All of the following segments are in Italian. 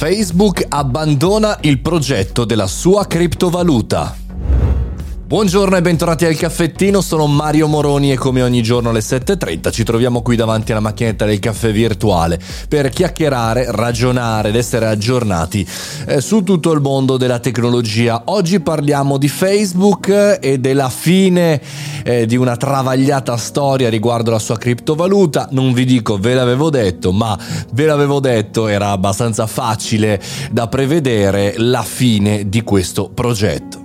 Facebook abbandona il progetto della sua criptovaluta. Buongiorno e bentornati al caffettino, sono Mario Moroni e come ogni giorno alle 7.30 ci troviamo qui davanti alla macchinetta del caffè virtuale per chiacchierare, ragionare ed essere aggiornati eh, su tutto il mondo della tecnologia. Oggi parliamo di Facebook e della fine eh, di una travagliata storia riguardo la sua criptovaluta. Non vi dico ve l'avevo detto, ma ve l'avevo detto, era abbastanza facile da prevedere la fine di questo progetto.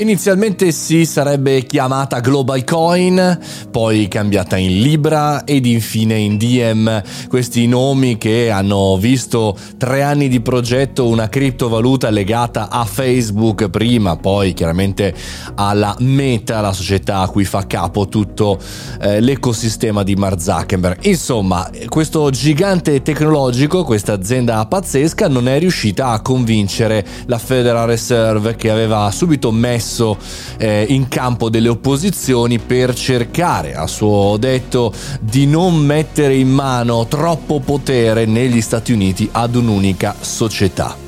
Inizialmente si sarebbe chiamata Global Coin, poi cambiata in Libra ed infine in Diem, questi nomi che hanno visto tre anni di progetto una criptovaluta legata a Facebook prima, poi chiaramente alla Meta, la società a cui fa capo tutto eh, l'ecosistema di Mark Zuckerberg. Insomma, questo gigante tecnologico, questa azienda pazzesca, non è riuscita a convincere la Federal Reserve che aveva subito messo messo eh, in campo delle opposizioni per cercare, a suo detto, di non mettere in mano troppo potere negli Stati Uniti ad un'unica società.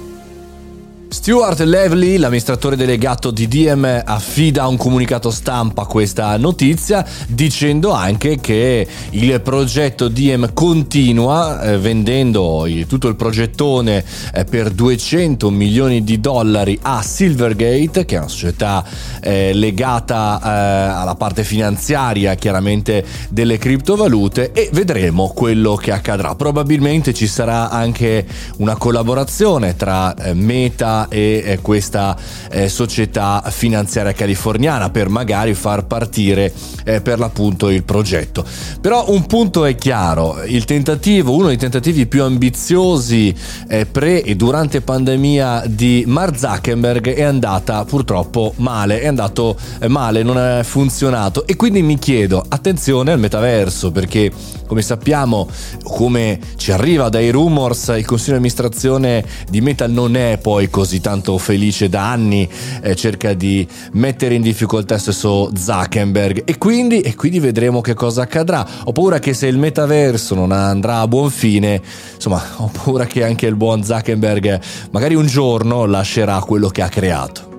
Stuart Levely, l'amministratore delegato di DM, affida un comunicato stampa a questa notizia dicendo anche che il progetto DM continua eh, vendendo tutto il progettone eh, per 200 milioni di dollari a Silvergate, che è una società eh, legata eh, alla parte finanziaria chiaramente delle criptovalute e vedremo quello che accadrà. Probabilmente ci sarà anche una collaborazione tra eh, E eh, questa eh, società finanziaria californiana per magari far partire eh, per l'appunto il progetto. Però un punto è chiaro, il tentativo, uno dei tentativi più ambiziosi pre e durante pandemia di Mark Zuckerberg è andata purtroppo male, è andato male, non è funzionato e quindi mi chiedo attenzione al metaverso perché come sappiamo, come ci arriva dai rumors, il consiglio di amministrazione di Meta non è poi così tanto felice da anni, eh, cerca di mettere in difficoltà stesso Zuckerberg e quindi, e quindi vedremo che cosa accadrà. Ho paura che se il metaverso non andrà a buon fine, insomma, ho paura che anche il buon Zuckerberg magari un giorno lascerà quello che ha creato.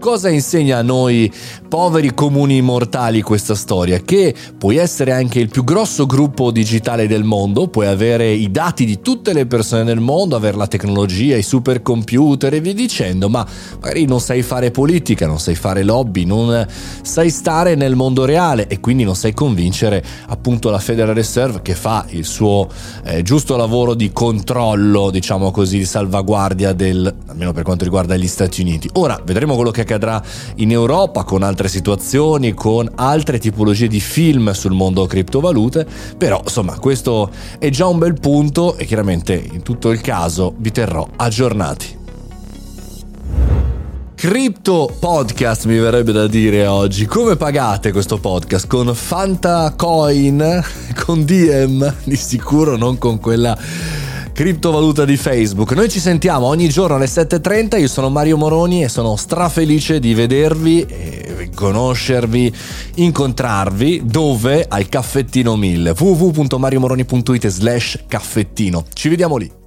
Cosa insegna a noi poveri comuni mortali questa storia? Che puoi essere anche il più grosso gruppo digitale del mondo, puoi avere i dati di tutte le persone del mondo, avere la tecnologia, i supercomputer e via dicendo, ma magari non sai fare politica, non sai fare lobby, non sai stare nel mondo reale e quindi non sai convincere appunto la Federal Reserve che fa il suo eh, giusto lavoro di controllo, diciamo così, di salvaguardia del, almeno per quanto riguarda gli Stati Uniti. Ora vedremo quello che accadrà in Europa con altre situazioni, con altre tipologie di film sul mondo criptovalute, però insomma questo è già un bel punto e chiaramente in tutto il caso vi terrò aggiornati. Crypto Podcast mi verrebbe da dire oggi. Come pagate questo podcast? Con Fantacoin? Con DM? Di sicuro non con quella criptovaluta di Facebook. Noi ci sentiamo ogni giorno alle 7.30, io sono Mario Moroni e sono strafelice di vedervi, conoscervi, incontrarvi dove? Al caffettino 1000 www.mariomoroni.it slash caffettino. Ci vediamo lì.